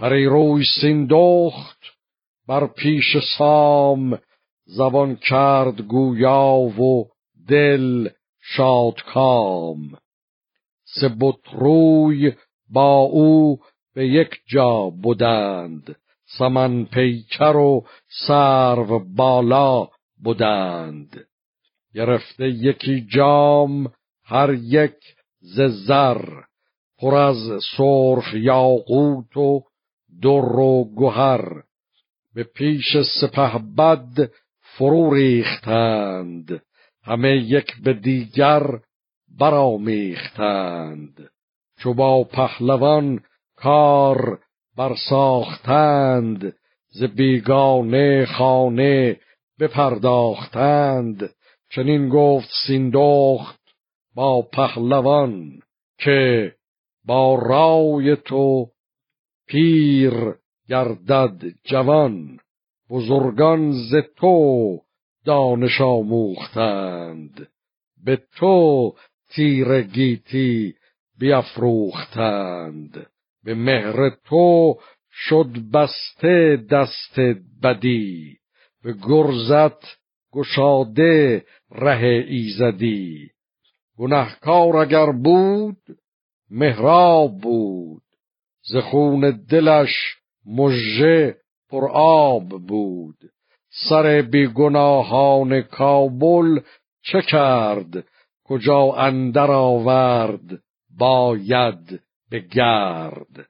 پری روی سیندخت بر پیش سام زبان کرد گویا و دل شادکام سبت روی با او به یک جا بودند سمن پیکر و سرو بالا بودند گرفته یکی جام هر یک ز زر پر از سرخ یاقوت و در و گهر به پیش سپه بد فرو ریختند. همه یک به دیگر برامیختند چو با پهلوان کار برساختند ز بیگانه خانه بپرداختند. چنین گفت سیندخت با پهلوان که با رای تو پیر گردد جوان بزرگان ز تو دانش آموختند. به تو تیر گیتی بیافروختند. به مهر تو شد بسته دست بدی. به گرزت گشاده ره ایزدی. گنهکار اگر بود مهراب بود. ز خون دلش مژه پر آب بود. سر بیگناهان کابل چه کرد؟ کجا اندر آورد؟ باید به گرد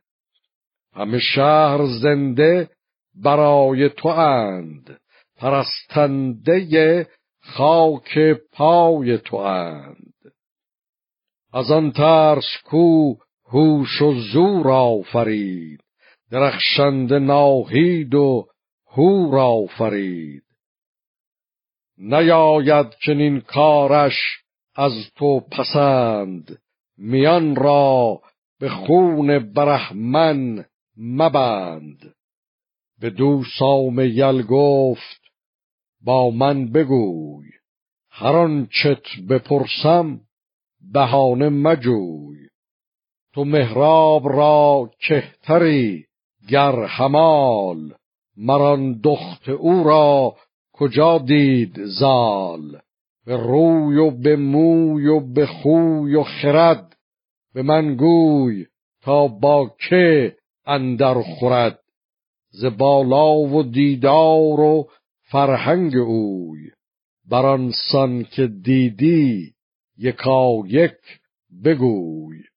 همه شهر زنده برای تو اند. پرستنده خاک پای تو اند. از آن ترس کو هوش و زور آفرید. درخشنده ناهید و هور آفرید. نیاید چنین کارش از تو پسند. میان را به خون برهمن مبند. به دو سام یل گفت با من بگوی. هر چت بپرسم بهانه مجوی. تو مهراب را کهتری گر همال مران دخت او را کجا دید زال؟ به روی و به موی و به خوی و خرد به من گوی تا با که اندر خورد. ز بالا و دیدار و فرهنگ اوی بران سان که دیدی یکا یک بگوی.